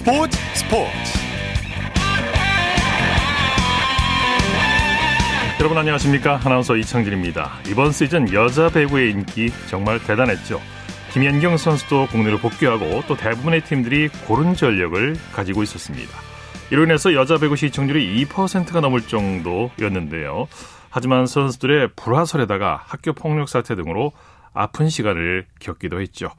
스포츠 스포츠. 여러분 안녕하십니까? 아나운서 이창진입니다. 이번 시즌 여자 배구의 인기 정말 대단했죠. 김연경 선수도 국내로 복귀하고 또 대부분의 팀들이 고른 전력을 가지고 있었습니다. 이로 인해서 여자 배구 시청률이 2%가 넘을 정도였는데요. 하지만 선수들의 불화설에다가 학교 폭력 사태 등으로 아픈 시간을 겪기도 했죠.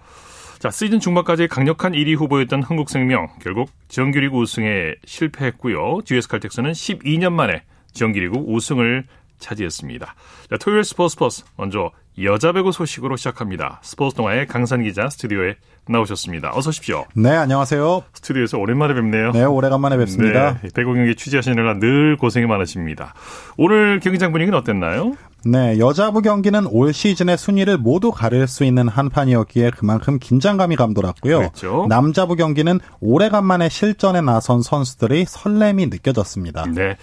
자, 시즌 중반까지 강력한 1위 후보였던 한국생명 결국 정규리그 우승에 실패했고요. GS 칼텍스는 12년 만에 정규리그 우승을 차지했습니다. 자, 토요일 스포츠 스포츠 먼저 여자 배구 소식으로 시작합니다. 스포츠 동아의 강산 기자 스튜디오에 나오셨습니다. 어서 오십시오. 네, 안녕하세요. 스튜디오에서 오랜만에 뵙네요. 네, 오래간만에 뵙습니다. 네, 배구 경기 취재하시느라 늘 고생이 많으십니다. 오늘 경기장 분위기는 어땠나요? 네, 여자부 경기는 올 시즌의 순위를 모두 가릴 수 있는 한판이었기에 그만큼 긴장감이 감돌았고요. 그렇죠. 남자부 경기는 오래간만에 실전에 나선 선수들의 설렘이 느껴졌습니다. 네.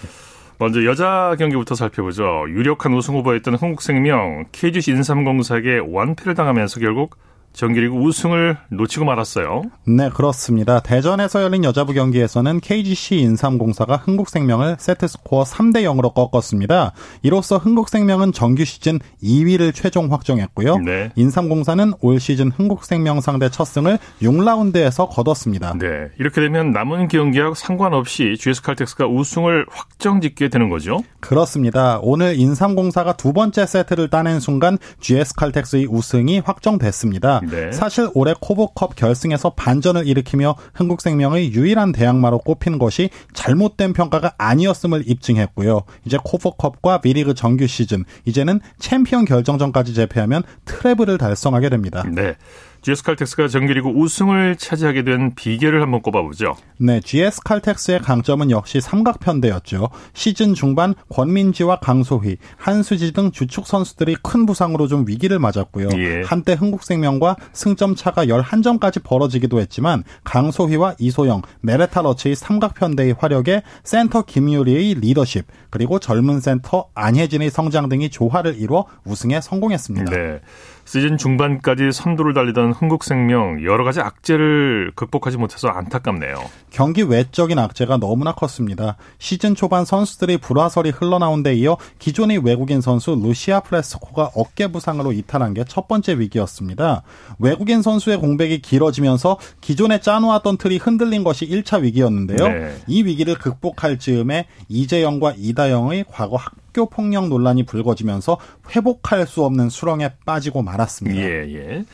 먼저 여자 경기부터 살펴보죠. 유력한 우승 후보였던 한국생명 KGC 인삼공사에게 완패를 당하면서 결국 정규리그 우승을 놓치고 말았어요. 네, 그렇습니다. 대전에서 열린 여자부 경기에서는 KGC 인삼공사가 흥국생명을 세트스코어 3대 0으로 꺾었습니다. 이로써 흥국생명은 정규 시즌 2위를 최종 확정했고요. 네. 인삼공사는 올 시즌 흥국생명 상대 첫 승을 6라운드에서 거뒀습니다. 네. 이렇게 되면 남은 경기와 상관없이 GS 칼텍스가 우승을 확정짓게 되는 거죠. 그렇습니다. 오늘 인삼공사가 두 번째 세트를 따낸 순간 GS 칼텍스의 우승이 확정됐습니다. 네. 사실 올해 KOVO컵 결승에서 반전을 일으키며 흥국생명의 유일한 대항마로 꼽힌 것이 잘못된 평가가 아니었음을 입증했고요. 이제 KOVO컵과 V리그 정규 시즌, 이제는 챔피언 결정전까지 제패하면 트레블을 달성하게 됩니다. 네. GS 칼텍스가 정규리그 우승을 차지하게 된 비결을 한번 꼽아보죠. 네, GS 칼텍스의 강점은 역시 삼각편대였죠. 시즌 중반 권민지와 강소휘, 한수지 등 주축 선수들이 큰 부상으로 좀 위기를 맞았고요. 예. 한때 흥국생명과 승점 차가 11점까지 벌어지기도 했지만 강소휘와 이소영, 메레타 러츠의 삼각편대의 화력에 센터 김유리의 리더십, 그리고 젊은 세터 안혜진의 성장 등이 조화를 이루어 우승에 성공했습니다. 네. 시즌 중반까지 선두를 달리던 흥국생명 여러 가지 악재를 극복하지 못해서 안타깝네요. 경기 외적인 악재가 너무나 컸습니다. 시즌 초반 선수들의 불화설이 흘러나온 데 이어 기존의 외국인 선수 루시아 프레스코가 어깨 부상으로 이탈한 게 첫 번째 위기였습니다. 외국인 선수의 공백이 길어지면서 기존에 짜놓았던 틀이 흔들린 것이 1차 위기였는데요. 네. 이 위기를 극복할 즈음에 이재영과 이다영의 과거 학 교 폭력 논란이 불거지면서 회복할 수 없는 수렁에 빠지고 말았습니다. 예, 예.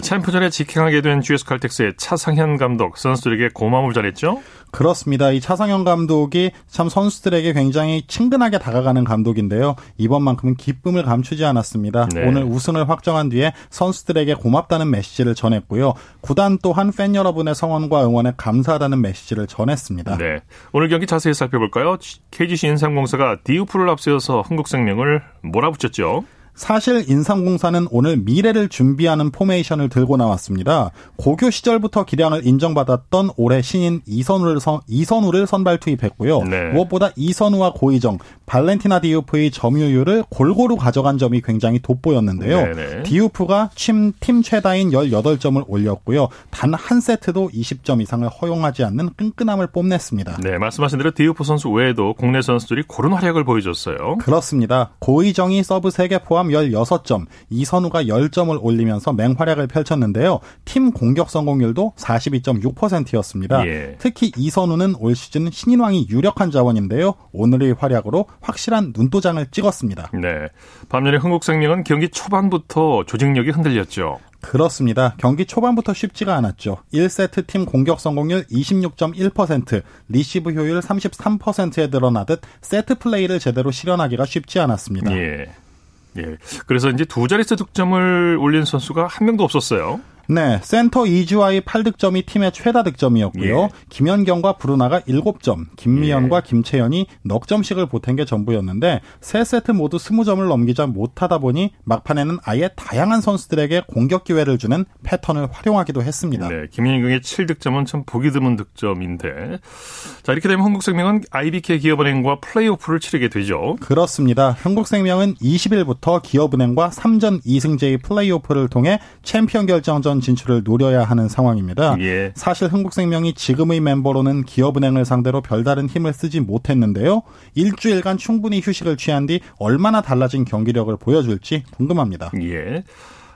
챔프전에 직행하게 된 GS 칼텍스의 차상현 감독 선수들에게 고마움을 전했죠. 그렇습니다. 이 차상현 감독이 참 선수들에게 굉장히 친근하게 다가가는 감독인데요. 이번만큼은 기쁨을 감추지 않았습니다. 네. 오늘 우승을 확정한 뒤에 선수들에게 고맙다는 메시지를 전했고요. 구단 또한 팬 여러분의 성원과 응원에 감사하다는 메시지를 전했습니다. 네. 오늘 경기 자세히 살펴볼까요? KGC 인삼공사가 디우프를 앞세워서 흥국생명을 몰아붙였죠. 사실 인삼공사는 오늘 미래를 준비하는 포메이션을 들고 나왔습니다. 고교 시절부터 기량을 인정받았던 올해 신인 이선우를, 선, 이선우를 선발 투입했고요. 네. 무엇보다 이선우와 고의정, 발렌티나 디우프의 점유율을 골고루 가져간 점이 굉장히 돋보였는데요. 네네. 디우프가 팀, 팀 최다인 18점을 올렸고요. 단 한 세트도 20점 이상을 허용하지 않는 끈끈함을 뽐냈습니다. 네, 말씀하신 대로 디우프 선수 외에도 국내 선수들이 고른 활약을 보여줬어요. 그렇습니다. 고의정이 서브 3개 포함 16점, 이선우가 10점을 올리면서 맹활약을 펼쳤는데요. 팀 공격 성공률도 42.6%였습니다. 예. 특히 이선우는 올 시즌 신인왕이 유력한 자원인데요. 오늘의 활약으로 확실한 눈도장을 찍었습니다. 네. 반면에 흥국생명은 경기 초반부터 조직력이 흔들렸죠. 그렇습니다. 경기 초반부터 쉽지가 않았죠. 1세트 팀 공격 성공률 26.1%, 리시브 효율 33%에서 드러나듯 세트 플레이를 제대로 실현하기가 쉽지 않았습니다. 예. 예. 그래서 이제 두 자릿수 득점을 올린 선수가 한 명도 없었어요. 네, 센터 이주아의 8득점이 팀의 최다 득점이었고요. 예. 김연경과 브루나가 7점, 김미연과 김채연이 넉 점씩을 보탠 게 전부였는데 세 세트 모두 20점을 넘기자 못하다 보니 막판에는 아예 다양한 선수들에게 공격 기회를 주는 패턴을 활용하기도 했습니다. 네. 김인경의 7득점은 참 보기 드문 득점인데. 자, 이렇게 되면 한국생명은 IBK 기업은행과 플레이오프를 치르게 되죠. 그렇습니다. 흥국생명은 20일부터 기업은행과 3전 2승제의 플레이오프를 통해 챔피언 결정전 본선 진출을 노려야 하는 상황입니다. 예. 사실 흥국생명이 지금의 멤버로는 기업은행을 상대로 별다른 힘을 쓰지 못했는데요. 일주일간 충분히 휴식을 취한 뒤 얼마나 달라진 경기력을 보여줄지 궁금합니다. 예.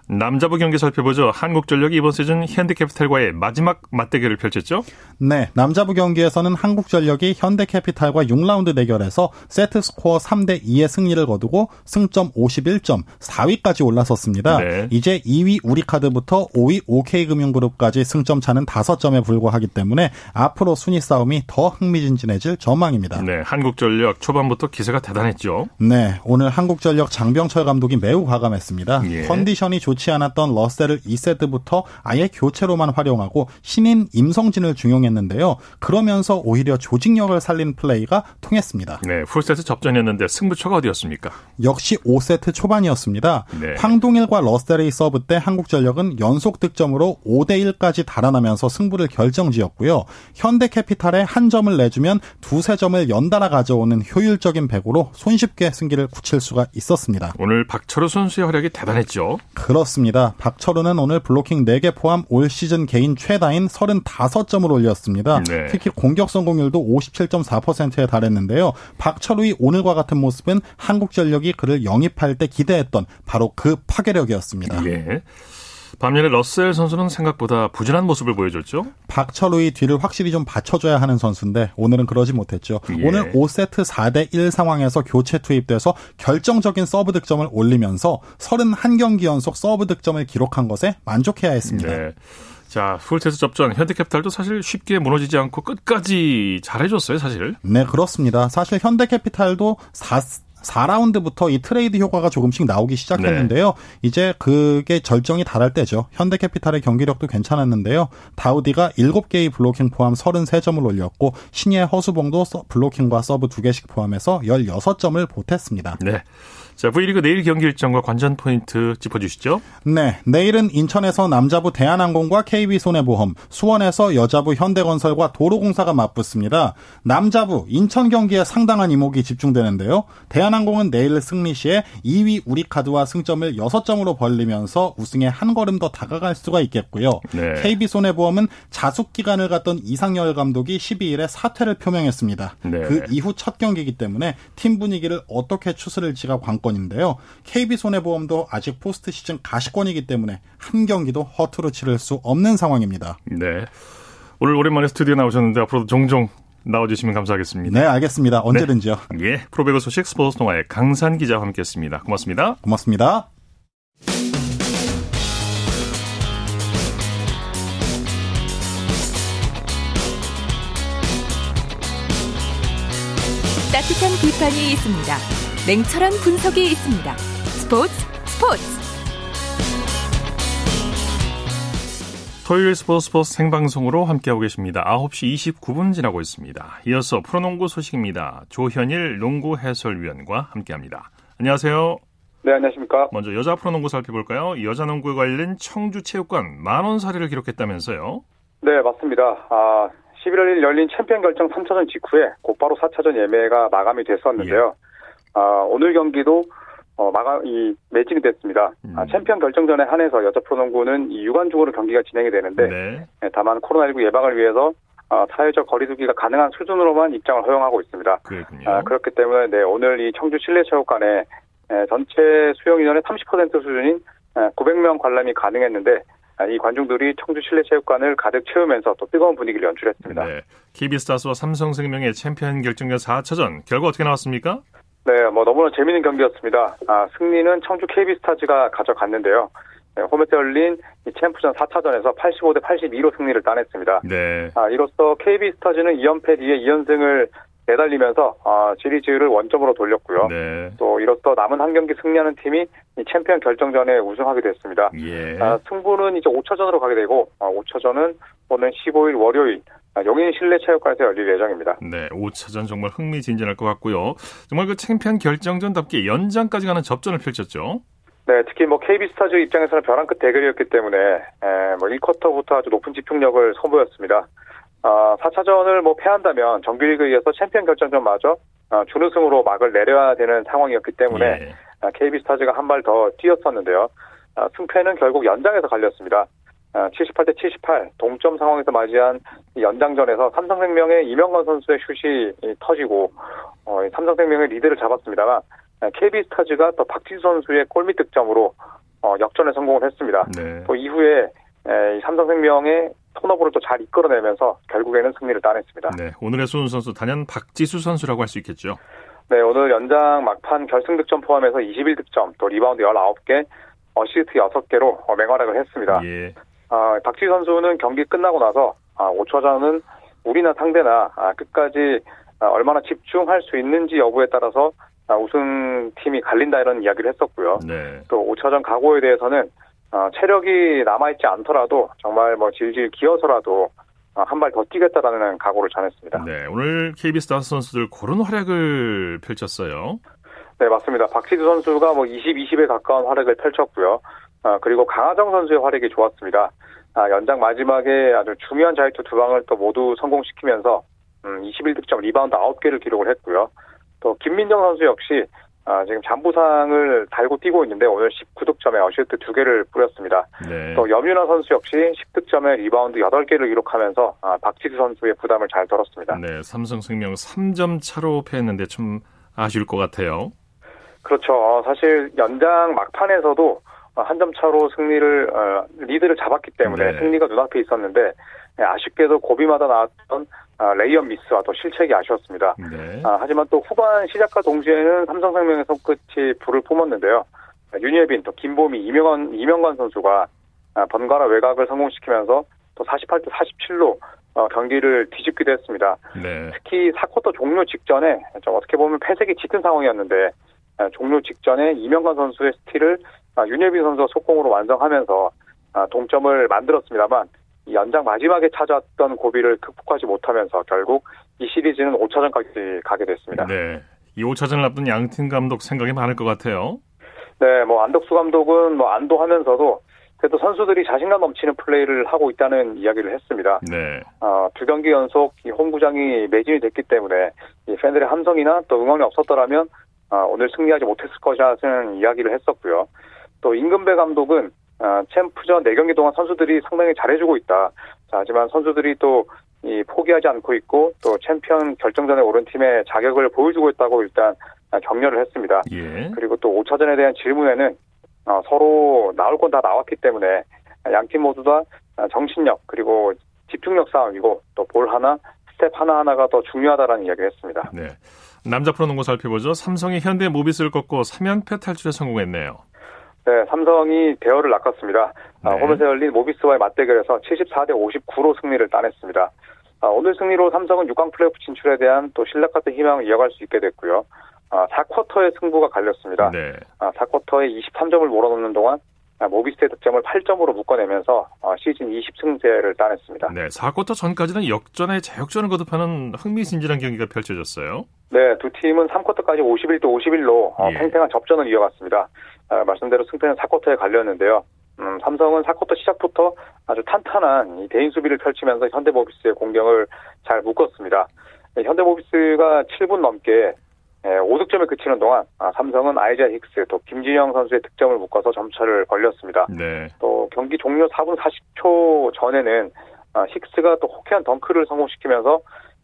남자부 경기 살펴보죠. 한국전력이 이번 시즌 현대캐피탈과의 마지막 맞대결을 펼쳤죠. 네, 남자부 경기에서는 한국전력이 현대캐피탈과 6라운드 대결에서 세트 스코어 3대 2의 승리를 거두고 승점 51점 4위까지 올라섰습니다. 네. 이제 2위 우리카드부터 5위 OK금융그룹까지 승점 차는 5점에 불과하기 때문에 앞으로 순위 싸움이 더 흥미진진해질 전망입니다. 네, 한국전력 초반부터 기세가 대단했죠. 네, 오늘 한국전력 장병철 감독이 매우 과감했습니다. 예. 컨디션이 좋지 않았던 러셀을 2세트부터 아예 교체로만 활용하고 신인 임성진을 중용했는데요. 그러면서 오히려 조직력을 살린 플레이가 통했습니다. 네, 풀세트 접전이었는데 승부처가 어디였습니까? 역시 5세트 초반이었습니다. 네. 황동일과 러셀의 서브 때 한국전력은 연속 득점으로 5대 1까지 달아나면서 승부를 결정지었고요. 현대캐피탈에 한 점을 내주면 두세 점을 연달아 가져오는 효율적인 배구로 손쉽게 승기를 굳힐 수가 있었습니다. 오늘 박철우 선수의 활약이 대단했죠. 그렇 습니다. 박철우는 오늘 블로킹 4개 포함 올 시즌 개인 최다인 35점을 올렸습니다. 네. 특히 공격 성공률도 57.4%에 달했는데요. 박철우의 오늘과 같은 모습은 한국전력이 그를 영입할 때 기대했던 바로 그 파괴력이었습니다. 예. 반면에 러셀 선수는 생각보다 부진한 모습을 보여줬죠. 박철우의 뒤를 확실히 좀 받쳐줘야 하는 선수인데 오늘은 그러지 못했죠. 예. 오늘 5세트 4대 1 상황에서 교체 투입돼서 결정적인 서브 득점을 올리면서 31경기 연속 서브 득점을 기록한 것에 만족해야 했습니다. 네. 자, 풀세트 접전 현대캐피탈도 사실 쉽게 무너지지 않고 끝까지 잘해줬어요, 사실. 네, 그렇습니다. 사실 현대캐피탈도 4, 4라운드부터 이 트레이드 효과가 조금씩 나오기 시작했는데요. 이제 그게 절정에 달할 때죠. 현대캐피탈의 경기력도 괜찮았는데요. 다우디가 7개의 블로킹 포함 33점을 올렸고 신예 허수봉도 서- 블로킹과 서브 2개씩 포함해서 16점을 보탰습니다. 네. 자, V리그 내일 경기 일정과 관전 포인트 짚어주시죠. 네, 내일은 인천에서 남자부 대한항공과 KB손해보험, 수원에서 여자부 현대건설과 도로공사가 맞붙습니다. 남자부 인천 경기에 상당한 이목이 집중되는데요. 대한항공은 내일 승리 시에 2위 우리카드와 승점을 6점으로 벌리면서 우승에 한 걸음 더 다가갈 수가 있겠고요. 네. KB손해보험은 자숙 기간을 갖던 이상열 감독이 12일에 사퇴를 표명했습니다. 네. 그 이후 첫 경기이기 때문에 팀 분위기를 어떻게 추스를지가 관건 인데요. KB 손해보험도 아직 포스트 시즌 가시권이기 때문에 한 경기도 허투루 치를 수 없는 상황입니다. 네. 오늘 오랜만에 스튜디오 나오셨는데 앞으로도 종종 나와주시면 감사하겠습니다. 네, 알겠습니다. 언제든지요. 예. 프로배구 소식 스포츠 동아의 강산 기자와 함께했습니다. 고맙습니다. 고맙습니다. 따뜻한 비판이 있습니다. 냉철한 분석이 있습니다. 스포츠 스포츠 토요일 스포츠 스포츠 생방송으로 함께하고 계십니다. 9시 29분 지나고 있습니다. 이어서 프로농구 소식입니다. 조현일 농구 해설위원과 함께합니다. 안녕하세요. 네, 안녕하십니까. 먼저 여자 프로농구 살펴볼까요? 여자 농구에 관련 청주체육관 만원 사례를 기록했다면서요? 네, 맞습니다. 아, 11월 1일 열린 챔피언 결정 3차전 직후에 곧바로 4차전 예매가 마감이 됐었는데요. 아, 오늘 경기도 어, 마감, 이, 매진이 됐습니다. 아, 음. 챔피언 결정전에 한해서 여자 프로농구는 이 유관중으로 경기가 진행이 되는데, 네. 예, 다만 코로나19 예방을 위해서 아, 사회적 거리두기가 가능한 수준으로만 입장을 허용하고 있습니다. 아, 그렇기 때문에 네, 오늘 이 청주 실내체육관에 에, 전체 수용 인원의 30% 수준인 에, 900명 관람이 가능했는데 아, 이 관중들이 청주 실내체육관을 가득 채우면서 또 뜨거운 분위기를 연출했습니다. 네. KB스타스와 삼성생명의 챔피언 결정전 4차전 결과 어떻게 나왔습니까? 네, 뭐 너무나 재밌는 경기였습니다. 아, 승리는 청주 KB스타즈가 가져갔는데요. 네, 홈에서 열린 이 챔프전 4차전에서 85대 82로 승리를 따냈습니다. 네. 아, 이로써 KB스타즈는 2연패 뒤에 2연승을 내달리면서 아, 시리즈를 원점으로 돌렸고요. 네. 또 이로써 남은 한 경기 승리하는 팀이 이 챔피언 결정전에 우승하게 됐습니다. 예. 아, 승부는 이제 5차전으로 가게 되고 아, 5차전은 오는 15일 월요일 아, 용인 실내 체육관에서 열릴 예정입니다. 네, 5차전 정말 흥미진진할 것 같고요. 정말 그 챔피언 결정전답게 연장까지 가는 접전을 펼쳤죠. 네, 특히 뭐 KB스타즈 입장에서는 벼랑 끝 대결이었기 때문에 에, 뭐 1쿼터부터 아주 높은 집중력을 선보였습니다. 아, 4차전을 뭐 패한다면 정규리그에서 챔피언 결정전마저 아, 준우승으로 막을 내려야 되는 상황이었기 때문에 예. 아, KB스타즈가 한 발 더 뛰었었는데요. 아, 승패는 결국 연장에서 갈렸습니다. 78대 78 동점 상황에서 맞이한 연장전에서 삼성생명의 이명건 선수의 슛이 터지고 어, 삼성생명의 리드를 잡았습니다만 KB스타즈가 또 박지수 선수의 골밑 득점으로 어, 역전에 성공을 했습니다. 네. 또 이후에 에, 삼성생명의 톤업으로 또 잘 이끌어내면서 결국에는 승리를 따냈습니다. 네, 오늘의 수훈 선수 단연 박지수 선수라고 할 수 있겠죠. 네, 오늘 연장 막판 결승 득점 포함해서 21득점, 또 리바운드 19개, 어시스트 6개로 어, 맹활약을 했습니다. 예. 아, 박지수 선수는 경기 끝나고 나서 아, 5차전은 우리나 상대나 아, 끝까지 아, 얼마나 집중할 수 있는지 여부에 따라서 아, 우승팀이 갈린다 이런 이야기를 했었고요. 네. 또 5차전 각오에 대해서는 어, 체력이 남아있지 않더라도 정말 뭐 질질 기어서라도 어, 한발 더 뛰겠다라는 각오를 전했습니다. 네, 오늘 KB스타즈 선수들 그런 활약을 펼쳤어요. 네, 맞습니다. 박지수 선수가 뭐 20, 20에 가까운 활약을 펼쳤고요. 아, 그리고 강아정 선수의 활약이 좋았습니다. 아, 연장 마지막에 아주 중요한 자유투 두 방을 또 모두 성공시키면서 음, 21득점 리바운드 9개를 기록을 했고요. 또 김민정 선수 역시 아, 지금 잔부상을 달고 뛰고 있는데 오늘 19득점에 어시스트 2개를 뿌렸습니다. 네. 또 염윤아 선수 역시 10득점에 리바운드 8개를 기록하면서 아, 박지수 선수의 부담을 잘 덜었습니다. 네, 삼성생명 3점 차로 패했는데 좀 아쉬울 것 같아요. 그렇죠. 어, 사실 연장 막판에서도 한 점 차로 승리를 어, 리드를 잡았기 때문에 네. 승리가 눈앞에 있었는데 네, 아쉽게도 고비마다 나왔던 아, 레이업 미스와 또 실책이 아쉬웠습니다. 네. 아, 하지만 또 후반 시작과 동시에는 삼성생명의 손끝이 불을 뿜었는데요. 윤예빈, 또 김보미, 이명관, 이명관 선수가 아, 번갈아 외곽을 성공시키면서 또 48대 47로 어, 경기를 뒤집기도 했습니다. 네. 특히 4쿼터 종료 직전에 좀 어떻게 보면 패색이 짙은 상황이었는데 아, 종료 직전에 이명관 선수의 스틸을 아, 윤예빈 선수가 속공으로 완성하면서 아, 동점을 만들었습니다만 연장 마지막에 찾았던 고비를 극복하지 못하면서 결국 이 시리즈는 5차전까지 가게 됐습니다. 네. 이 5차전을 앞둔 양팀 감독 생각이 많을 것 같아요. 네, 뭐 안덕수 감독은 뭐 안도하면서도 그래도 선수들이 자신감 넘치는 플레이를 하고 있다는 이야기를 했습니다. 네. 어, 두 경기 연속 이 홈구장이 매진이 됐기 때문에 이 팬들의 함성이나 또 응원이 없었더라면 어, 오늘 승리하지 못했을 것이라는 이야기를 했었고요. 또 임금배 감독은 어, 챔프전 4경기 동안 선수들이 상당히 잘해주고 있다. 자, 하지만 선수들이 또 이 포기하지 않고 있고 또 챔피언 결정전에 오른 팀의 자격을 보여주고 있다고 일단 격려를 했습니다. 예. 그리고 또 5차전에 대한 질문에는 어, 서로 나올 건 다 나왔기 때문에 양 팀 모두 다 정신력 그리고 집중력 싸움이고 또 볼 하나 스텝 하나 하나가 더 중요하다라는 이야기를 했습니다. 네. 남자 프로농구 살펴보죠. 삼성이 현대 모비스를 꺾고 3연패 탈출에 성공했네요. 네, 삼성이 대어를 낚았습니다. 아, 네. 아, 홈에서 열린 모비스와의 맞대결에서 74대 59로 승리를 따냈습니다. 아, 오늘 승리로 삼성은 6강 플레이오프 진출에 대한 또 실낱 같은 희망을 이어갈 수 있게 됐고요. 아, 4쿼터의 승부가 갈렸습니다. 네. 아, 4쿼터에 23점을 몰아넣는 동안 아, 모비스의 득점을 8점으로 묶어내면서 어, 시즌 20승제를 따냈습니다. 네, 4쿼터 전까지는 역전에 재역전을 거듭하는 흥미진진한 경기가 펼쳐졌어요. 네, 두 팀은 3쿼터까지 51대 51로 어, 예. 팽팽한 접전을 이어갔습니다. 아, 말씀대로 승패는 4쿼터에 갈렸는데요. 음, 삼성은 4쿼터 시작부터 아주 탄탄한 이 대인 수비를 펼치면서 현대모비스의 공격을 잘 묶었습니다. 네, 현대모비스가 7분 넘게 5득점에 예, 그치는 동안 아, 삼성은 아이자 힉스 또 김진영 선수의 득점을 묶어서 점차를 벌렸습니다. 네. 또 경기 종료 4분 40초 전에는 아, 힉스가 또 호쾌한 덩크를 성공시키면서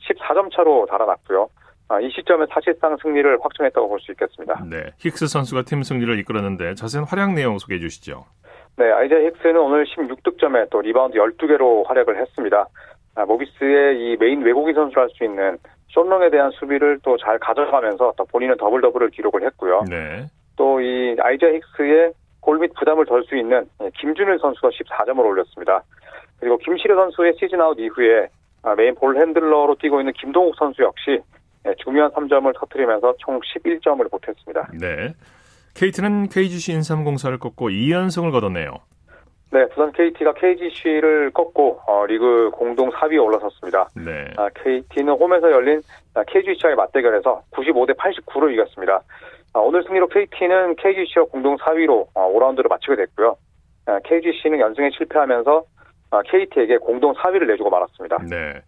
14점 차로 달아났고요. 아, 이 시점에 사실상 승리를 확정했다고 볼 수 있겠습니다. 네, 힉스 선수가 팀 승리를 이끌었는데 자세한 활약 내용 소개해 주시죠. 네, 아이자 힉스는 오늘 16득점에 또 리바운드 12개로 활약을 했습니다. 모비스의 이 메인 외국인 선수라 할 수 있는 숀롱에 대한 수비를 또 잘 가져가면서 또 본인은 더블 더블을 기록을 했고요. 네. 또 이 아이자 힉스의 골밑 부담을 덜 수 있는 김준일 선수가 14점을 올렸습니다. 그리고 김시래 선수의 시즌 아웃 이후에 아, main ball handler로 뛰고 있는 김동욱 선수 역시 중요한 3점을 터뜨리면서 총 11점을 보탰습니다. 네. KT는 KGC 인삼공사를 꺾고 2연승을 거뒀네요. 네, 부산 KT가 KGC를 꺾고 어, 리그 공동 4위에 올라섰습니다. 네. 아, KT는 홈에서 열린 KGC와의 맞대결에서 95대 89로 이겼습니다. 아, 오늘 승리로 KT는 KGC와 공동 4위로 어, 5라운드를 마치게 됐고요. 아, KGC는 연승에 실패하면서 아, KT에게 공동 4위를 내주고 말았습니다. 네,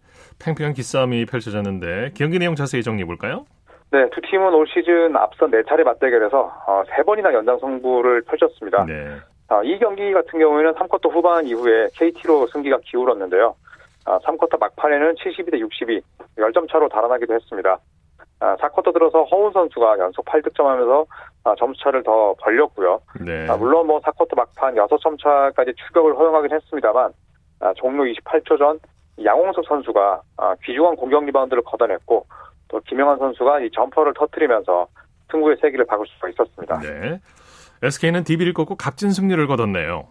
팽팽한 기싸움이 펼쳐졌는데 경기 내용 자세히 정리해 볼까요? 네, 두 팀은 올 시즌 앞선 4차례 맞대결에서 어, 3번이나 연장 승부를 펼쳤습니다. 네. 아, 이 경기 같은 경우에는 3쿼터 후반 이후에 KT로 승기가 기울었는데요. 아, 3쿼터 막판에는 72대 62, 10점 차로 달아나기도 했습니다. 아, 4쿼터 들어서 허훈 선수가 연속 8득점하면서 아, 점수차를 더 벌렸고요. 네. 아, 물론 뭐 4쿼터 막판 6점 차까지 추격을 허용하긴 했습니다만 아, 종료 28초 전 양홍석 선수가 아, 귀중한 공격 리바운드를 걷어냈고 또 김영환 선수가 이 점퍼를 터뜨리면서 승부의 세기를 박을 수가 있었습니다. 네. SK는 DB를 꺾고 값진 승리를 거뒀네요.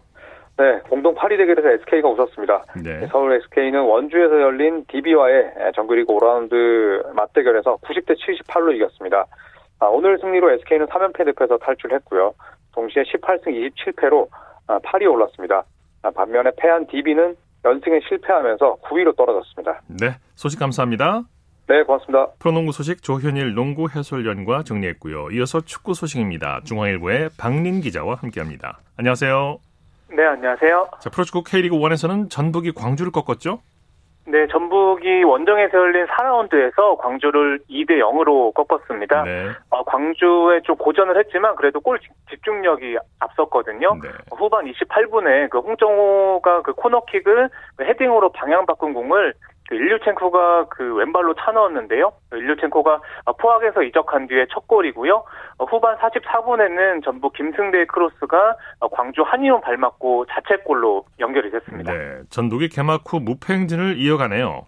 네, 공동 8위 대결에서 SK가 웃었습니다. 네. 서울 SK는 원주에서 열린 DB와의 정규리그 5라운드 맞대결에서 90대 78로 이겼습니다. 아, 오늘 승리로 SK는 3연패 늪에서 탈출했고요. 동시에 18승 27패로 8위에 올랐습니다. 아, 반면에 패한 DB는 연승에 실패하면서 9위로 떨어졌습니다. 네. 소식 감사합니다. 네, 고맙습니다. 프로농구 소식 조현일 농구 해설위원과 정리했고요. 이어서 축구 소식입니다. 중앙일보의 박린 기자와 함께합니다. 안녕하세요. 네, 안녕하세요. 자, 프로축구 K리그 1에서는 전북이 광주를 꺾었죠? 네, 전북이 원정에서 열린 4라운드에서 광주를 2대 0으로 꺾었습니다. 네. 어, 광주에 좀 고전을 했지만 그래도 골 집중력이 앞섰거든요. 네. 후반 28분에 그 홍정호가 그 코너킥을 그 헤딩으로 방향 바꾼 공을 그 일류첸코가 그 왼발로 차 넣었는데요. 일류첸코가 포항에서 이적한 뒤에 첫 골이고요. 어, 후반 44분에는 전북 김승대의 크로스가 어, 광주 한이론 발 맞고 자책골로 연결이 됐습니다. 네. 전북이 개막 후 무패 행진을 이어가네요.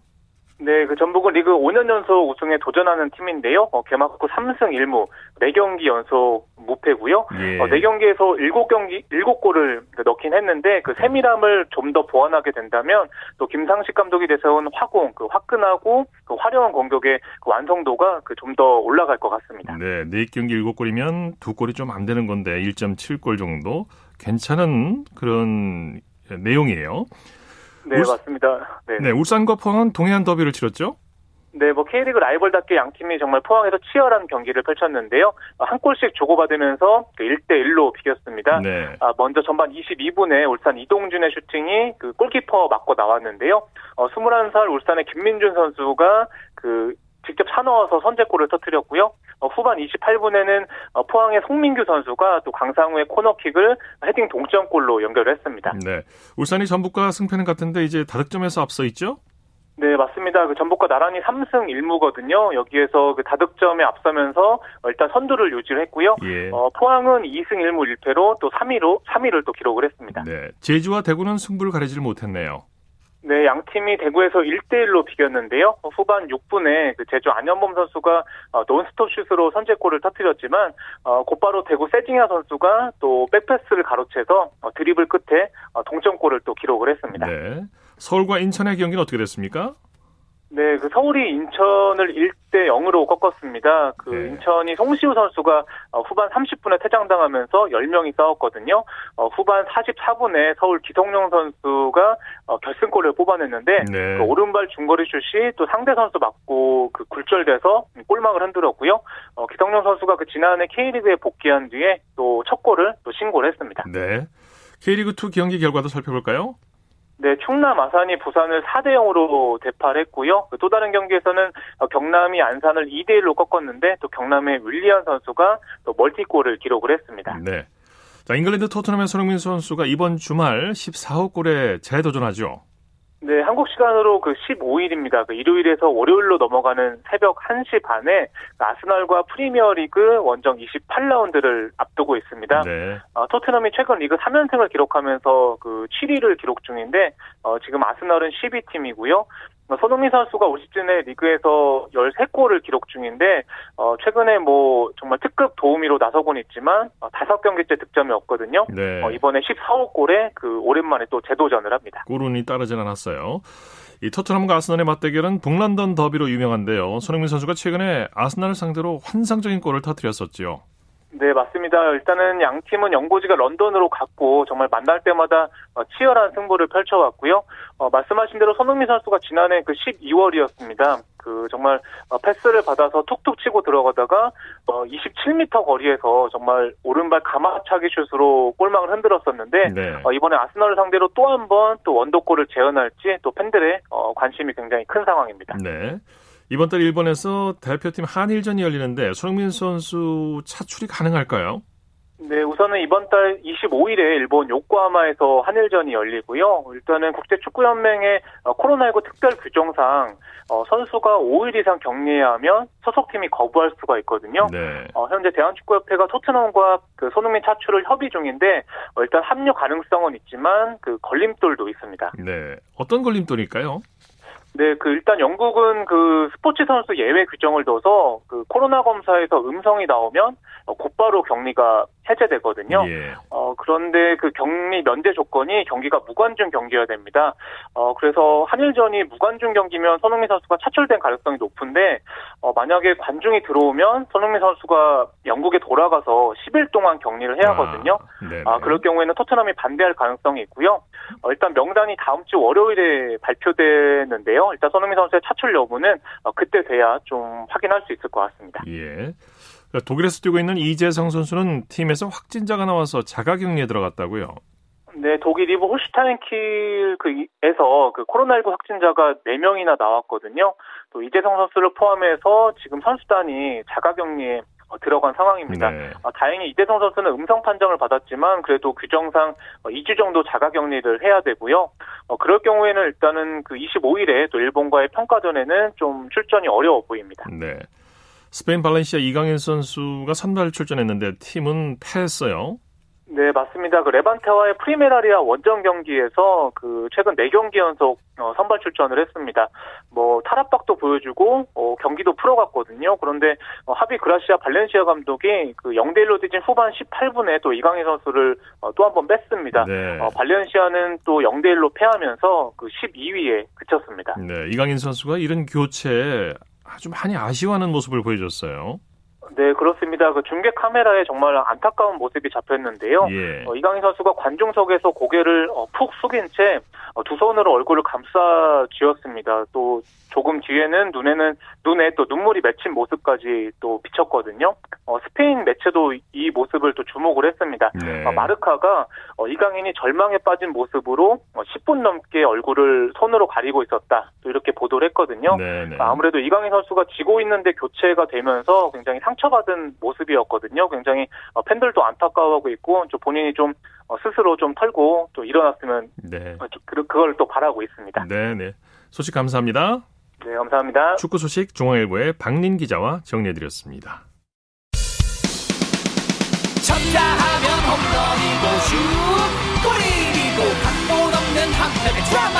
네, 그 전북은 리그 5년 연속 우승에 도전하는 팀인데요. 어, 개막 후 3승 1무, 4경기 연속 무패고요. 예. 어, 4경기에서 7경기 7골을 넣긴 했는데 그 세밀함을 좀 더 보완하게 된다면 또 김상식 감독이 내세운 화공, 그 화끈하고 그 화려한 공격의 그 완성도가 그 좀 더 올라갈 것 같습니다. 네. 4경기 7골이면 두 골이 좀 안 되는 건데 1.7골 정도 괜찮은 그런 내용이에요. 네, 울- 맞습니다. 네. 네, 울산과 포항은 동해안 더비를 치렀죠? 네, 뭐 K리그 라이벌답게 양 팀이 정말 포항에서 치열한 경기를 펼쳤는데요. 어, 한 골씩 주고받으면서 그 1대 1로 비겼습니다. 네. 아, 먼저 전반 22분에 울산 이동준의 슈팅이 그 골키퍼 맞고 나왔는데요. 어, 21살 울산의 김민준 선수가 그 직접 차넣어서 선제골을 터뜨렸고요. 어, 후반 28분에는 어, 포항의 송민규 선수가 또 강상우의 코너킥을 헤딩 동점골로 연결했습니다. 네. 울산이 전북과 승패는 같은데 이제 다득점에서 앞서 있죠? 네, 맞습니다. 그 전북과 나란히 3승 1무거든요. 여기에서 그 다득점에 앞서면서 어, 일단 선두를 유지를 했고요. 예. 어, 포항은 2승 1무 1패로 또 3위로 3위를 또 기록을 했습니다. 네. 제주와 대구는 승부를 가리질 못했네요. 네, 양 팀이 대구에서 1대1로 비겼는데요. 어, 후반 6분에 그 제주 안현범 선수가 어, 논스톱 슛으로 선제골을 터뜨렸지만 어, 곧바로 대구 세징야 선수가 또 백패스를 가로채서 어, 드리블 끝에 어, 동점골을 또 기록을 했습니다. 네. 서울과 인천의 경기는 어떻게 됐습니까? 네, 그 서울이 인천을 1대 0으로 꺾었습니다. 그 네. 인천이 송시우 선수가 어, 후반 30분에 퇴장당하면서 10명이 싸웠거든요. 어, 후반 44분에 서울 기성용 선수가 어, 결승골을 뽑아냈는데 네. 그 오른발 중거리 슛이 또 상대 선수 맞고 그 굴절돼서 골망을 흔들었고요. 어, 기성용 선수가 그 지난해 K리그에 복귀한 뒤에 또 첫 골을 또 신고를 했습니다. 네. K리그 2 경기 결과도 살펴볼까요? 네, 충남 아산이 부산을 4대 0으로 대파를 했고요. 그또 다른 경기에서는 어, 경남이 안산을 2대 1로 꺾었는데 또 경남의 윌리안 선수가 또 멀티골을 기록을 했습니다. 네. 자, 잉글랜드 토트넘의 손흥민 선수가 이번 주말 14호 골에 재도전하죠. 네, 한국 시간으로 그 15일입니다. 그 일요일에서 월요일로 넘어가는 새벽 1시 반에 그 아스널과 프리미어리그 원정 28라운드를 앞두고 있습니다. 네. 어, 토트넘이 최근 리그 3연승을 기록하면서 그 7위를 기록 중인데 어, 지금 아스널은 12팀이고요. 어, 손흥민 선수가 올 시즌에 리그에서 13골을 기록 중인데 어, 최근에 뭐 정말 특급 도우미로 나서곤 있지만 어, 5경기째 득점이 없거든요. 네. 어, 이번에 14호 골에 그 오랜만에 또 재도전을 합니다. 골운이 따르진 않았어요. 이 토트넘과 아스널의 맞대결은 북런던 더비로 유명한데요. 손흥민 선수가 최근에 아스널을 상대로 환상적인 골을 터뜨렸었죠. 네, 맞습니다. 일단은 양 팀은 연고지가 런던으로 갔고 정말 만날 때마다 어, 치열한 승부를 펼쳐왔고요. 어, 말씀하신 대로 손흥민 선수가 지난해 그 12월이었습니다. 그 정말 어, 패스를 받아서 툭툭 치고 들어가다가 어, 27m 거리에서 정말 오른발 가마차기 슛으로 골망을 흔들었었는데 네. 어, 이번에 아스널을 상대로 또 한 번 또 원더골을 재현할지 또 팬들의 어, 관심이 굉장히 큰 상황입니다. 네. 이번 달 일본에서 대표팀 한일전이 열리는데 손흥민 선수 차출이 가능할까요? 네, 우선은 이번 달 25일에 일본 요코하마에서 한일전이 열리고요. 일단은 국제축구연맹의 어, 코로나19 특별 규정상 어, 선수가 5일 이상 격리해야 하면 소속팀이 거부할 수가 있거든요. 네. 어, 현재 대한축구협회가 토트넘과 그 손흥민 차출을 협의 중인데 어, 일단 합류 가능성은 있지만 그 걸림돌도 있습니다. 네. 어떤 걸림돌일까요? 네, 그 일단 영국은 그 스포츠 선수 예외 규정을 둬서 그 코로나 검사에서 음성이 나오면 어, 곧바로 격리가 해제되거든요. 예. 어, 그런데 그 격리 면제 조건이 경기가 무관중 경기여야 됩니다. 어, 그래서 한일전이 무관중 경기면 손흥민 선수가 차출된 가능성이 높은데, 어, 만약에 관중이 들어오면 손흥민 선수가 영국에 돌아가서 10일 동안 격리를 해야 하거든요. 아, 네. 아, 그럴 경우에는 토트넘이 반대할 가능성이 있고요. 어, 일단 명단이 다음 주 월요일에 발표되는데요. 일단 손흥민 선수의 차출 여부는 어, 그때 돼야 좀 확인할 수 있을 것 같습니다. 예. 독일에서 뛰고 있는 이재성 선수는 팀에서 확진자가 나와서 자가격리에 들어갔다고요. 네, 독일 리브 홀슈타인킬에서 그 코로나19 확진자가 4명이나 나왔거든요. 또 이재성 선수를 포함해서 지금 선수단이 자가격리에 어, 들어간 상황입니다. 네. 어, 다행히 이재성 선수는 음성 판정을 받았지만 그래도 규정상 2주 정도 자가격리를 해야 되고요. 어, 그럴 경우에는 일단은 그 25일에 또 일본과의 평가전에는 좀 출전이 어려워 보입니다. 네. 스페인 발렌시아 이강인 선수가 선발 출전했는데 팀은 패했어요. 네, 맞습니다. 그 레반테와의 프리메라리가 원정 경기에서 그 최근 4경기 연속 어, 선발 출전을 했습니다. 뭐 탈압박도 보여주고 어, 경기도 풀어갔거든요. 그런데 어, 하비 그라시아 발렌시아 감독이 그 0대 1로 뒤진 후반 18분에 또 이강인 선수를 어, 또한 번 뺐습니다. 네. 어, 발렌시아는 또 0대 1로 패하면서 그 12위에 그쳤습니다. 네. 이강인 선수가 이런 교체 에 아주 많이 아쉬워하는 모습을 보여줬어요. 네, 그렇습니다. 그 중계 카메라에 정말 안타까운 모습이 잡혔는데요. 예. 어, 이강인 선수가 관중석에서 고개를 어, 푹 숙인 채 두 손으로 얼굴을 감싸 쥐었습니다. 또 조금 뒤에는 눈에는 눈에 또 눈물이 맺힌 모습까지 또 비쳤거든요. 어, 스페인 매체도 이 모습을 또 주목을 했습니다. 네. 어, 마르카가 어, 이강인이 절망에 빠진 모습으로 어, 10분 넘게 얼굴을 손으로 가리고 있었다. 또 이렇게 보도를 했거든요. 네, 네. 아무래도 이강인 선수가 지고 있는데 교체가 되면서 굉장히 상 처받은 모습이었거든요. 굉장히 어, 팬들도 안타까워하고 있고 좀 본인이 좀 어, 스스로 좀 털고 또 일어났으면 네. 어, 좀 그- 그걸 또 바라고 있습니다. 네, 네. 소식 감사합니다. 네, 감사합니다. 축구 소식 중앙일보의 박린 기자와 정리해드렸습니다. 쳤다 하면 홈런이고 슛 골이고 각본 없는 한편의 드라마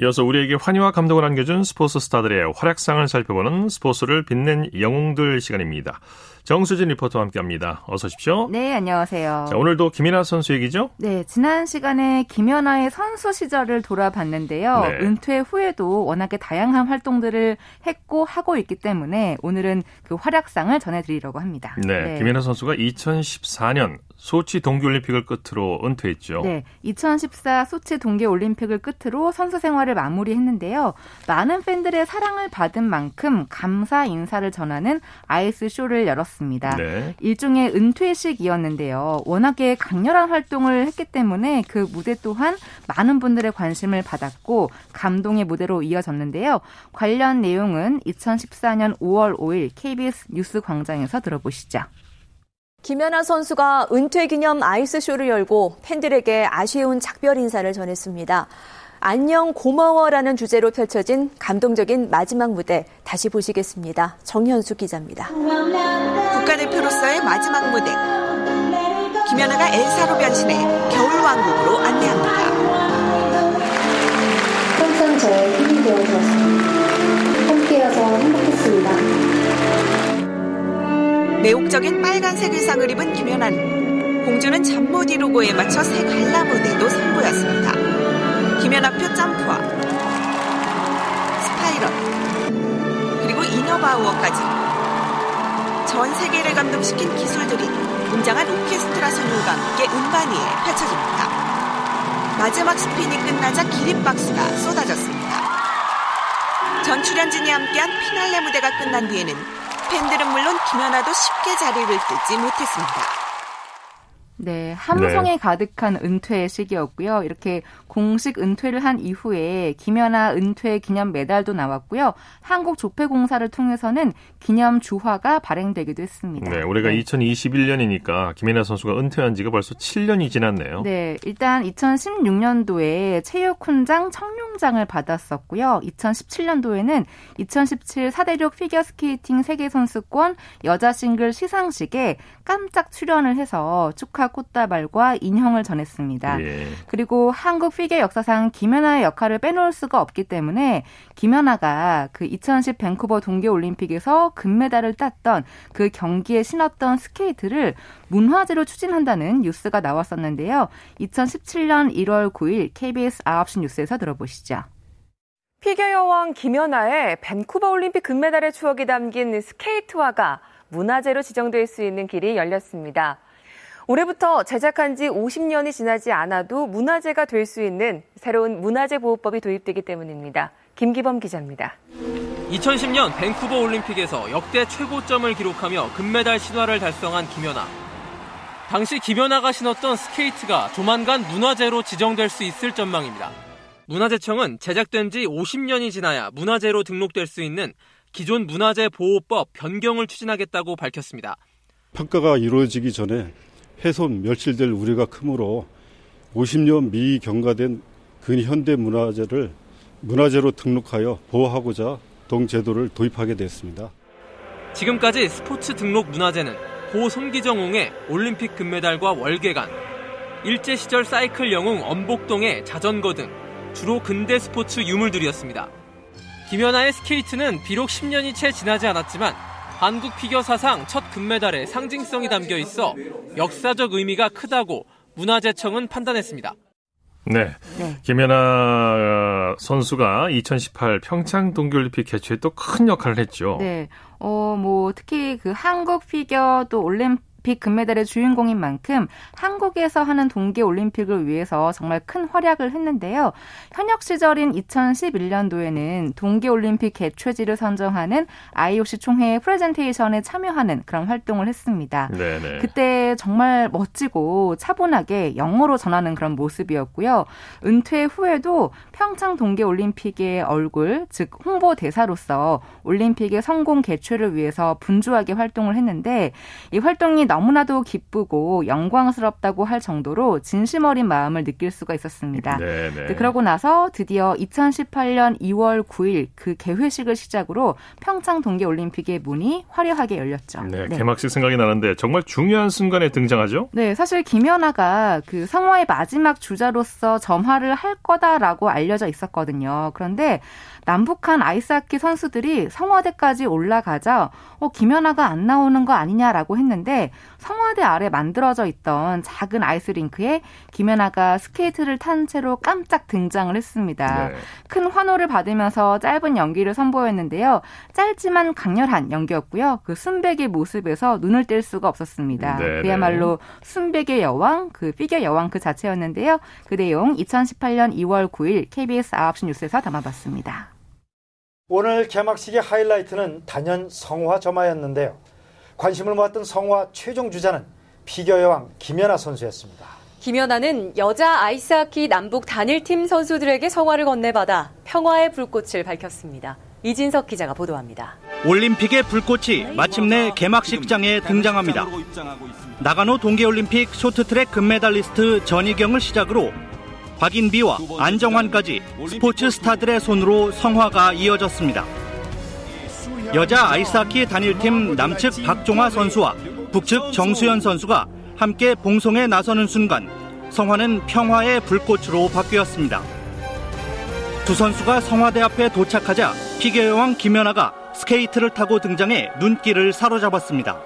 이어서 우리에게 환희와 감동을 안겨준 스포츠 스타들의 활약상을 살펴보는 스포츠를 빛낸 영웅들 시간입니다. 정수진 리포터와 함께합니다. 어서 오십시오. 네, 안녕하세요. 자, 오늘도 김이나 선수 얘기죠? 네, 지난 시간에 김연아의 선수 시절을 돌아봤는데요. 네. 은퇴 후에도 워낙에 다양한 활동들을 했고 하고 있기 때문에 오늘은 그 활약상을 전해드리려고 합니다. 네, 김연아 선수가 2014년 소치 동계올림픽을 끝으로 은퇴했죠. 네, 2014 소치 동계올림픽을 끝으로 선수 생활을 마무리했는데요. 많은 팬들의 사랑을 받은 만큼 감사 인사를 전하는 아이스 쇼를 열었습니다. 네. 일종의 은퇴식이었는데요. 워낙에 강렬한 활동을 했기 때문에 그 무대 또한 많은 분들의 관심을 받았고 감동의 무대로 이어졌는데요. 관련 내용은 2014년 5월 5일 KBS 뉴스 광장에서 들어보시죠. 김연아 선수가 은퇴 기념 아이스쇼를 열고 팬들에게 아쉬운 작별 인사를 전했습니다. 안녕 고마워라는 주제로 펼쳐진 감동적인 마지막 무대 다시 보시겠습니다. 정현수 기자입니다. 국가대표로서의 마지막 무대. 김연아가 엘사로 변신해 겨울왕국으로 안내합니다. 매혹적인 빨간색 의상을 입은 김연아는 공주는 잠 못 이루고에 맞춰 새 갈라 무대도 선보였습니다. 김연아표 점프와 스파이럴 그리고 이나바우어까지 전 세계를 감동시킨 기술들이 웅장한 오케스트라 선율과 함께 은반 위에 펼쳐집니다. 마지막 스핀이 끝나자 기립박수가 쏟아졌습니다. 전 출연진이 함께한 피날레 무대가 끝난 뒤에는 팬들은 물론 김연아도 쉽게 자리를 뜨지 못했습니다. 네, 함성에 네. 가득한 은퇴의 시기였고요. 이렇게 공식 은퇴를 한 이후에 김연아 은퇴 기념 메달도 나왔고요. 한국 조폐공사를 통해서는 기념 주화가 발행되기도 했습니다. 네, 올해가 네. 2021년이니까 김연아 선수가 은퇴한 지가 벌써 7년이 지났네요. 네, 일단 2016년도에 체육훈장 청룡장을 받았었고요. 2017년도에는 2017 사대륙 피겨스케이팅 세계선수권 여자 싱글 시상식에 깜짝 출연을 해서 축하 꽃다발과 인형을 전했습니다. 예. 그리고 한국 피겨 역사상 김연아의 역할을 빼놓을 수가 없기 때문에 김연아가 그 2010 밴쿠버 동계올림픽에서 금메달을 땄던 그 경기에 신었던 스케이트를 문화재로 추진한다는 뉴스가 나왔었는데요. 2017년 1월 9일 KBS 9시 뉴스에서 들어보시죠. 피겨 여왕 김연아의 밴쿠버 올림픽 금메달의 추억이 담긴 스케이트화가 문화재로 지정될 수 있는 길이 열렸습니다. 올해부터 제작한 지 50년이 지나지 않아도 문화재가 될 수 있는 새로운 문화재 보호법이 도입되기 때문입니다. 김기범 기자입니다. 2010년 밴쿠버 올림픽에서 역대 최고점을 기록하며 금메달 신화를 달성한 김연아. 당시 김연아가 신었던 스케이트가 조만간 문화재로 지정될 수 있을 전망입니다. 문화재청은 제작된 지 50년이 지나야 문화재로 등록될 수 있는 기존 문화재 보호법 변경을 추진하겠다고 밝혔습니다. 평가가 이루어지기 전에 훼손, 멸실될 우려가 크므로 50년 미경과된 근현대 문화재를 문화재로 등록하여 보호하고자 동제도를 도입하게 됐습니다. 지금까지 스포츠 등록 문화재는 고 손기정웅의 올림픽 금메달과 월계관, 일제 시절 사이클 영웅 엄복동의 자전거 등 주로 근대 스포츠 유물들이었습니다. 김연아의 스케이트는 비록 10년이 채 지나지 않았지만 한국 피겨 사상 첫 금메달에 상징성이 담겨 있어 역사적 의미가 크다고 문화재청은 판단했습니다. 네. 네. 김연아 선수가 2018 평창 동계올림픽 개최에 또 큰 역할을 했죠. 네. 어, 뭐, 특히 그 한국 피겨 또 올림픽 올림픽 금메달의 주인공인 만큼 한국에서 하는 동계 올림픽을 위해서 정말 큰 활약을 했는데요. 현역 시절인 2011년도에는 동계 올림픽 개최지를 선정하는 IOC 총회 프레젠테이션에 참여하는 그런 활동을 했습니다. 네네. 그때 정말 멋지고 차분하게 영어로 전하는 그런 모습이었고요. 은퇴 후에도 평창 동계 올림픽의 얼굴, 즉 홍보 대사로서 올림픽의 성공 개최를 위해서 분주하게 활동을 했는데 이 활동이 너무나도 기쁘고 영광스럽다고 할 정도로 진심 어린 마음을 느낄 수가 있었습니다. 네, 네. 그러고 나서 드디어 2018년 2월 9일 그 개회식을 시작으로 평창 동계올림픽의 문이 화려하게 열렸죠. 네, 네. 개막식 생각이 나는데 정말 중요한 순간에 등장하죠? 네, 사실 김연아가 그 성화의 마지막 주자로서 점화를 할 거다라고 알려져 있었거든요. 그런데 남북한 아이스하키 선수들이 성화대까지 올라가자 어, 김연아가 안 나오는 거 아니냐라고 했는데 성화대 아래 만들어져 있던 작은 아이스링크에 김연아가 스케이트를 탄 채로 깜짝 등장을 했습니다. 네. 큰 환호를 받으면서 짧은 연기를 선보였는데요. 짧지만 강렬한 연기였고요. 그 순백의 모습에서 눈을 뗄 수가 없었습니다. 네, 네. 그야말로 순백의 여왕, 그 피겨 여왕 그 자체였는데요. 그 내용 2018년 2월 9일 KBS 9시 뉴스에서 담아봤습니다. 오늘 개막식의 하이라이트는 단연 성화 점화였는데요. 관심을 모았던 성화 최종 주자는 피겨 여왕 김연아 선수였습니다. 김연아는 여자 아이스하키 남북 단일팀 선수들에게 성화를 건네받아 평화의 불꽃을 밝혔습니다. 이진석 기자가 보도합니다. 올림픽의 불꽃이 마침내 개막식장에 등장합니다. 나가노 동계올림픽 쇼트트랙 금메달리스트 전희경을 시작으로 박인비와 안정환까지 스포츠 스타들의 손으로 성화가 이어졌습니다. 여자 아이스하키 단일팀 남측 박종아 선수와 북측 정수현 선수가 함께 봉송에 나서는 순간 성화는 평화의 불꽃으로 바뀌었습니다. 두 선수가 성화대 앞에 도착하자 피겨 여왕 김연아가 스케이트를 타고 등장해 눈길을 사로잡았습니다.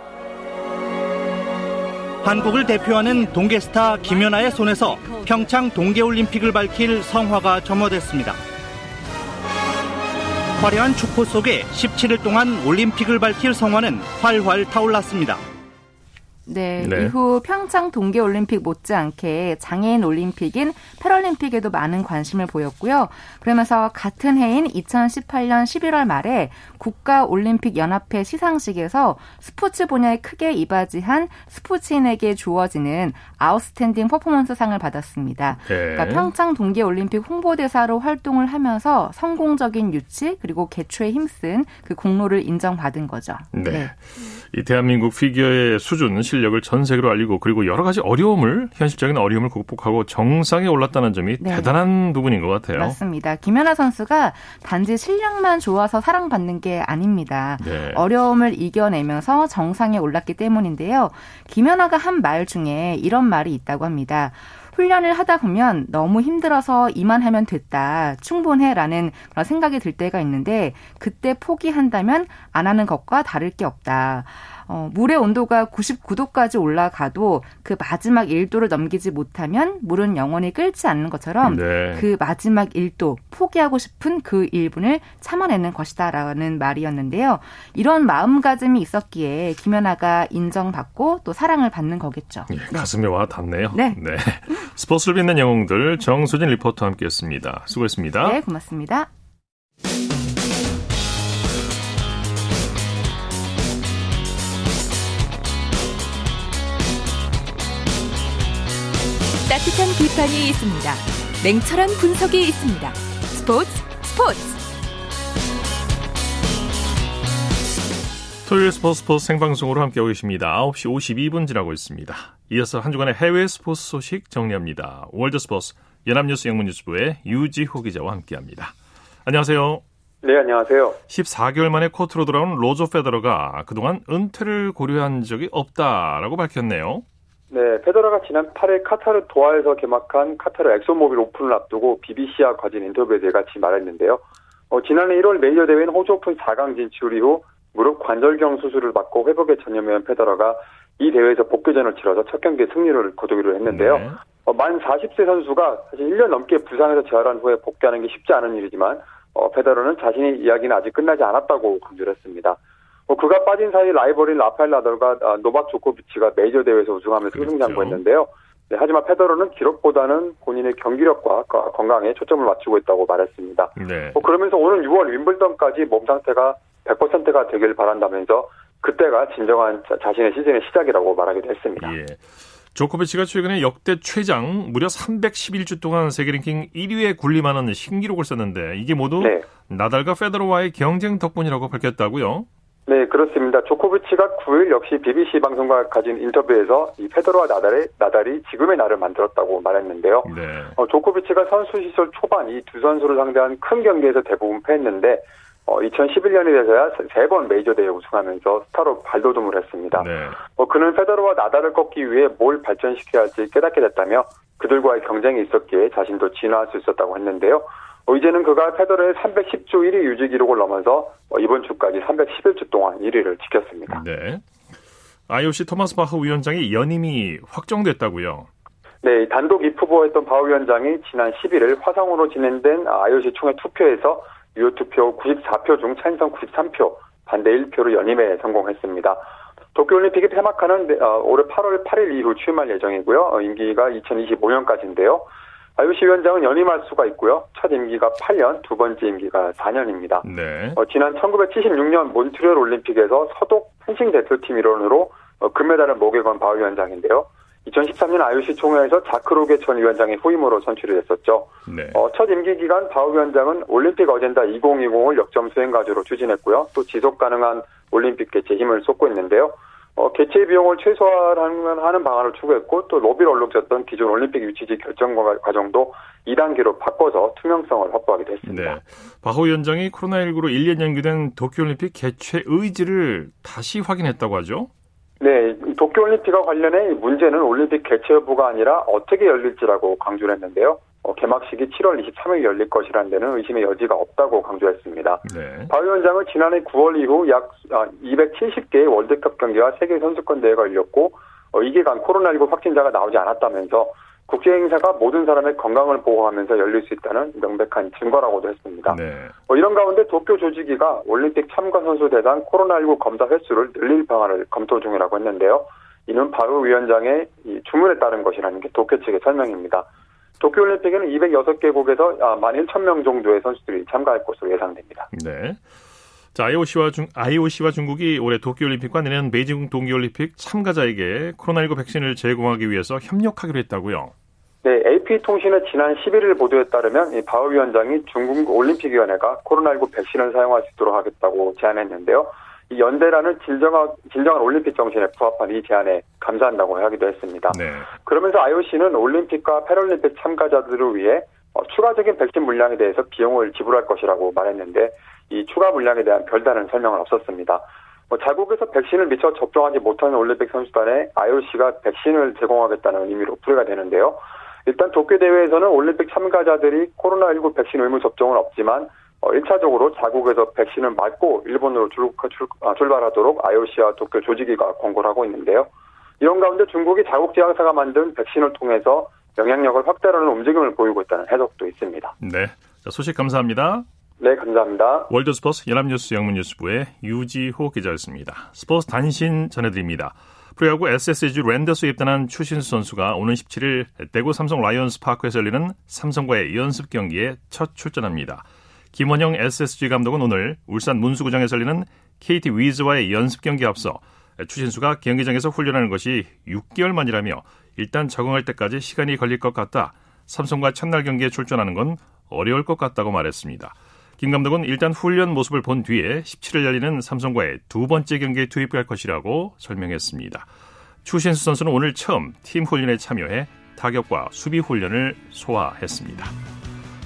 한국을 대표하는 동계 스타 김연아의 손에서 평창 동계올림픽을 밝힐 성화가 점화됐습니다. 화려한 축포 속에 17일 동안 올림픽을 밝힐 성화는 활활 타올랐습니다. 네, 네. 이후 평창 동계올림픽 못지않게 장애인 올림픽인 패럴림픽에도 많은 관심을 보였고요. 그러면서 같은 해인 2018년 11월 말에 국가올림픽연합회 시상식에서 스포츠 분야에 크게 이바지한 스포츠인에게 주어지는 Outstanding Performance 상을 받았습니다. 네. 그러니까 평창 동계올림픽 홍보대사로 활동을 하면서 성공적인 유치 그리고 개최에 힘쓴 그 공로를 인정받은 거죠. 네. 이 대한민국 피겨의 수준, 실력을 전 세계로 알리고 그리고 여러 가지 어려움을 현실적인 어려움을 극복하고 정상에 올랐다는 점이 네. 대단한 부분인 것 같아요. 맞습니다. 김연아 선수가 단지 실력만 좋아서 사랑받는 게 아닙니다. 네. 어려움을 이겨내면서 정상에 올랐기 때문인데요. 김연아가 한 말 중에 이런 말이 있다고 합니다. 훈련을 하다 보면 너무 힘들어서 이만 하면 됐다, 충분해라는 그런 생각이 들 때가 있는데 그때 포기한다면 안 하는 것과 다를 게 없다. 어, 물의 온도가 99도까지 올라가도 그 마지막 1도를 넘기지 못하면 물은 영원히 끓지 않는 것처럼 네. 그 마지막 1도 포기하고 싶은 그 1분을 참아내는 것이다라는 말이었는데요. 이런 마음가짐이 있었기에 김연아가 인정받고 또 사랑을 받는 거겠죠. 예, 가슴에 와 닿네요. 네. 스포츠를 빛낸 영웅들 정수진 리포터와 함께했습니다. 수고했습니다. 네, 고맙습니다. 따뜻한 비판이 있습니다. 냉철한 분석이 있습니다. 스포츠 스포츠 토요일 스포츠 스포츠 생방송으로 함께하고 계십니다. 9시 52분 지나고 있습니다. 이어서 한 주간의 해외 스포츠 소식 정리합니다. 월드 스포츠 연합뉴스 영문뉴스부의 유지호 기자와 함께합니다. 안녕하세요. 네, 안녕하세요. 14개월 만에 코트로 돌아온 로저 페더러가 그동안 은퇴를 고려한 적이 없다라고 밝혔네요. 네, 페더러가 지난 8일 카타르 도하에서 개막한 카타르 엑손모빌 오픈을 앞두고 BBC와 가진 인터뷰에서 이같이 말했는데요. 어, 지난해 1월 메이저 대회인 호주 오픈 4강 진출 이후 무릎 관절경 수술을 받고 회복에 전념한 페더러가 이 대회에서 복귀전을 치러서 첫 경기 승리를 거두기도 했는데요. 네. 어, 만 40세 선수가 사실 1년 넘게 부상에서 재활한 후에 복귀하는 게 쉽지 않은 일이지만 어, 페더러는 자신의 이야기는 아직 끝나지 않았다고 강조를 했습니다. 어, 그가 빠진 사이 라이벌인 라파엘 나달과 아, 노박 조코비치가 메이저 대회에서 우승하며 승승장구했는데요. 네, 하지만 페더러는 기록보다는 본인의 경기력과 거- 건강에 초점을 맞추고 있다고 말했습니다. 네. 어, 그러면서 오는 6월 윈블던까지 몸 상태가 100%가 되길 바란다면서 그때가 진정한 자, 자신의 시즌의 시작이라고 말하기도 했습니다. 예. 조코비치가 최근에 역대 최장 무려 311주 동안 세계 랭킹 1위에 군림하는 신기록을 썼는데 이게 모두 네. 나달과 페더러와의 경쟁 덕분이라고 밝혔다고요. 네, 그렇습니다. 조코비치가 9일 역시 BBC 방송과 가진 인터뷰에서 이 페더러와 나달의, 나달이 지금의 나를 만들었다고 말했는데요. 네. 어, 조코비치가 선수 시절 초반 이 두 선수를 상대한 큰 경기에서 대부분 패했는데 어, 2011년이 돼서야 세 번 메이저 대회 우승하면서 스타로 발돋움을 했습니다. 네. 어, 그는 페더러와 나달을 꺾기 위해 뭘 발전시켜야 할지 깨닫게 됐다며 그들과의 경쟁이 있었기에 자신도 진화할 수 있었다고 했는데요. 어, 이제는 그가 페더러의 310주 1위 유지 기록을 넘어서 어, 이번 주까지 311주 동안 1위를 지켰습니다. 네. IOC 토마스 바흐 위원장이 연임이 확정됐다고요. 네, 이 단독 입후보였던 바 위원장이 지난 11일 화상으로 진행된 IOC 총회 투표에서 유효 투표 94표 중 찬성 93표, 반대 1표로 연임에 성공했습니다. 도쿄올림픽이 폐막하는 어, 올해 8월 8일 이후 취임할 예정이고요. 어, 임기가 2025년까지인데요. IOC 위원장은 연임할 수가 있고요. 첫 임기가 8년, 두 번째 임기가 4년입니다. 네. 어, 지난 1976년 몬트리올 올림픽에서 서독 펜싱 대표팀 일원으로 어, 금메달을 목에 건 바 위원장인데요. 2013년 IOC 총회에서 자크로게 전 위원장의 후임으로 선출이 됐었죠. 네. 어, 첫 임기 기간 바우 위원장은 올림픽 어젠다 2020을 역점 수행 과제로 추진했고요. 또 지속 가능한 올림픽 개최 힘을 쏟고 있는데요. 어, 개최 비용을 최소화하는 하는 방안을 추구했고 또 로비를 얼룩졌던 기존 올림픽 유치지 결정 과정도 2단계로 바꿔서 투명성을 확보하기도 했습니다. 네. 바흐 위원장이 코로나19로 1년 연기된 도쿄올림픽 개최 의지를 다시 확인했다고 하죠. 네, 도쿄올림픽과 관련해 문제는 올림픽 개최 여부가 아니라 어떻게 열릴지라고 강조를 했는데요. 어, 개막식이 7월 23일 열릴 것이라는 데는 의심의 여지가 없다고 강조했습니다. 네. 바 위원장은 지난해 9월 이후 약 270개의 월드컵 경기와 세계 선수권 대회가 열렸고 어, 이 기간 코로나19 확진자가 나오지 않았다면서 국제 행사가 모든 사람의 건강을 보호하면서 열릴 수 있다는 명백한 증거라고도 했습니다. 네. 어, 이런 가운데 도쿄 조직위가 올림픽 참가 선수 대상 코로나19 검사 횟수를 늘릴 방안을 검토 중이라고 했는데요. 이는 바로 위원장의 주문에 따른 것이라는 게 도쿄 측의 설명입니다. 도쿄올림픽에는 206개국에서 11,000명 정도의 선수들이 참가할 것으로 예상됩니다. 네. 자, IOC와, 중, IOC와 중국이 올해 도쿄올림픽과 내년 베이징 동계올림픽 참가자에게 코로나19 백신을 제공하기 위해서 협력하기로 했다고요? 네, AP통신의 지난 11일 보도에 따르면 이 바우 위원장이 중국 올림픽위원회가 코로나19 백신을 사용할 수 있도록 하겠다고 제안했는데요. 이 연대라는 진정한, 진정한 올림픽 정신에 부합한 이 제안에 감사한다고 하기도 했습니다. 네. 그러면서 IOC는 올림픽과 패럴림픽 참가자들을 위해 어, 추가적인 백신 물량에 대해서 비용을 지불할 것이라고 말했는데 이 추가 물량에 대한 별다른 설명은 없었습니다. 뭐 자국에서 백신을 미처 접종하지 못하는 올림픽 선수단에 IOC가 백신을 제공하겠다는 의미로 풀이가 되는데요. 일단 도쿄 대회에서는 올림픽 참가자들이 코로나19 백신 의무 접종은 없지만 어, 1차적으로 자국에서 백신을 맞고 일본으로 출, 출, 아, 출발하도록 IOC와 도쿄 조직위가 권고를 하고 있는데요. 이런 가운데 중국이 자국 제약사가 만든 백신을 통해서 영향력을 확대하는 움직임을 보이고 있다는 해석도 있습니다. 네. 자, 소식 감사합니다. 네, 감사합니다. 월드스포츠 연합뉴스 영문뉴스부의 유지호 기자였습니다. 스포츠 단신 전해드립니다. 프로야구 SSG 랜더스에 입단한 추신수 선수가 오는 17일 대구 삼성 라이온스 파크에서 열리는 삼성과의 연습 경기에 첫 출전합니다. 김원영 SSG 감독은 오늘 울산 문수구장에서 열리는 KT 위즈와의 연습 경기에 앞서 추신수가 경기장에서 훈련하는 것이 6개월 만이라며 일단 적응할 때까지 시간이 걸릴 것 같다. 삼성과 첫날 경기에 출전하는 건 어려울 것 같다고 말했습니다. 김 감독은 일단 훈련 모습을 본 뒤에 17일 열리는 삼성과의 두 번째 경기에 투입할 것이라고 설명했습니다. 추신수 선수는 오늘 처음 팀 훈련에 참여해 타격과 수비 훈련을 소화했습니다.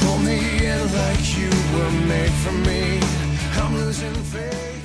Pull me in like you were made for me. I'm losing faith.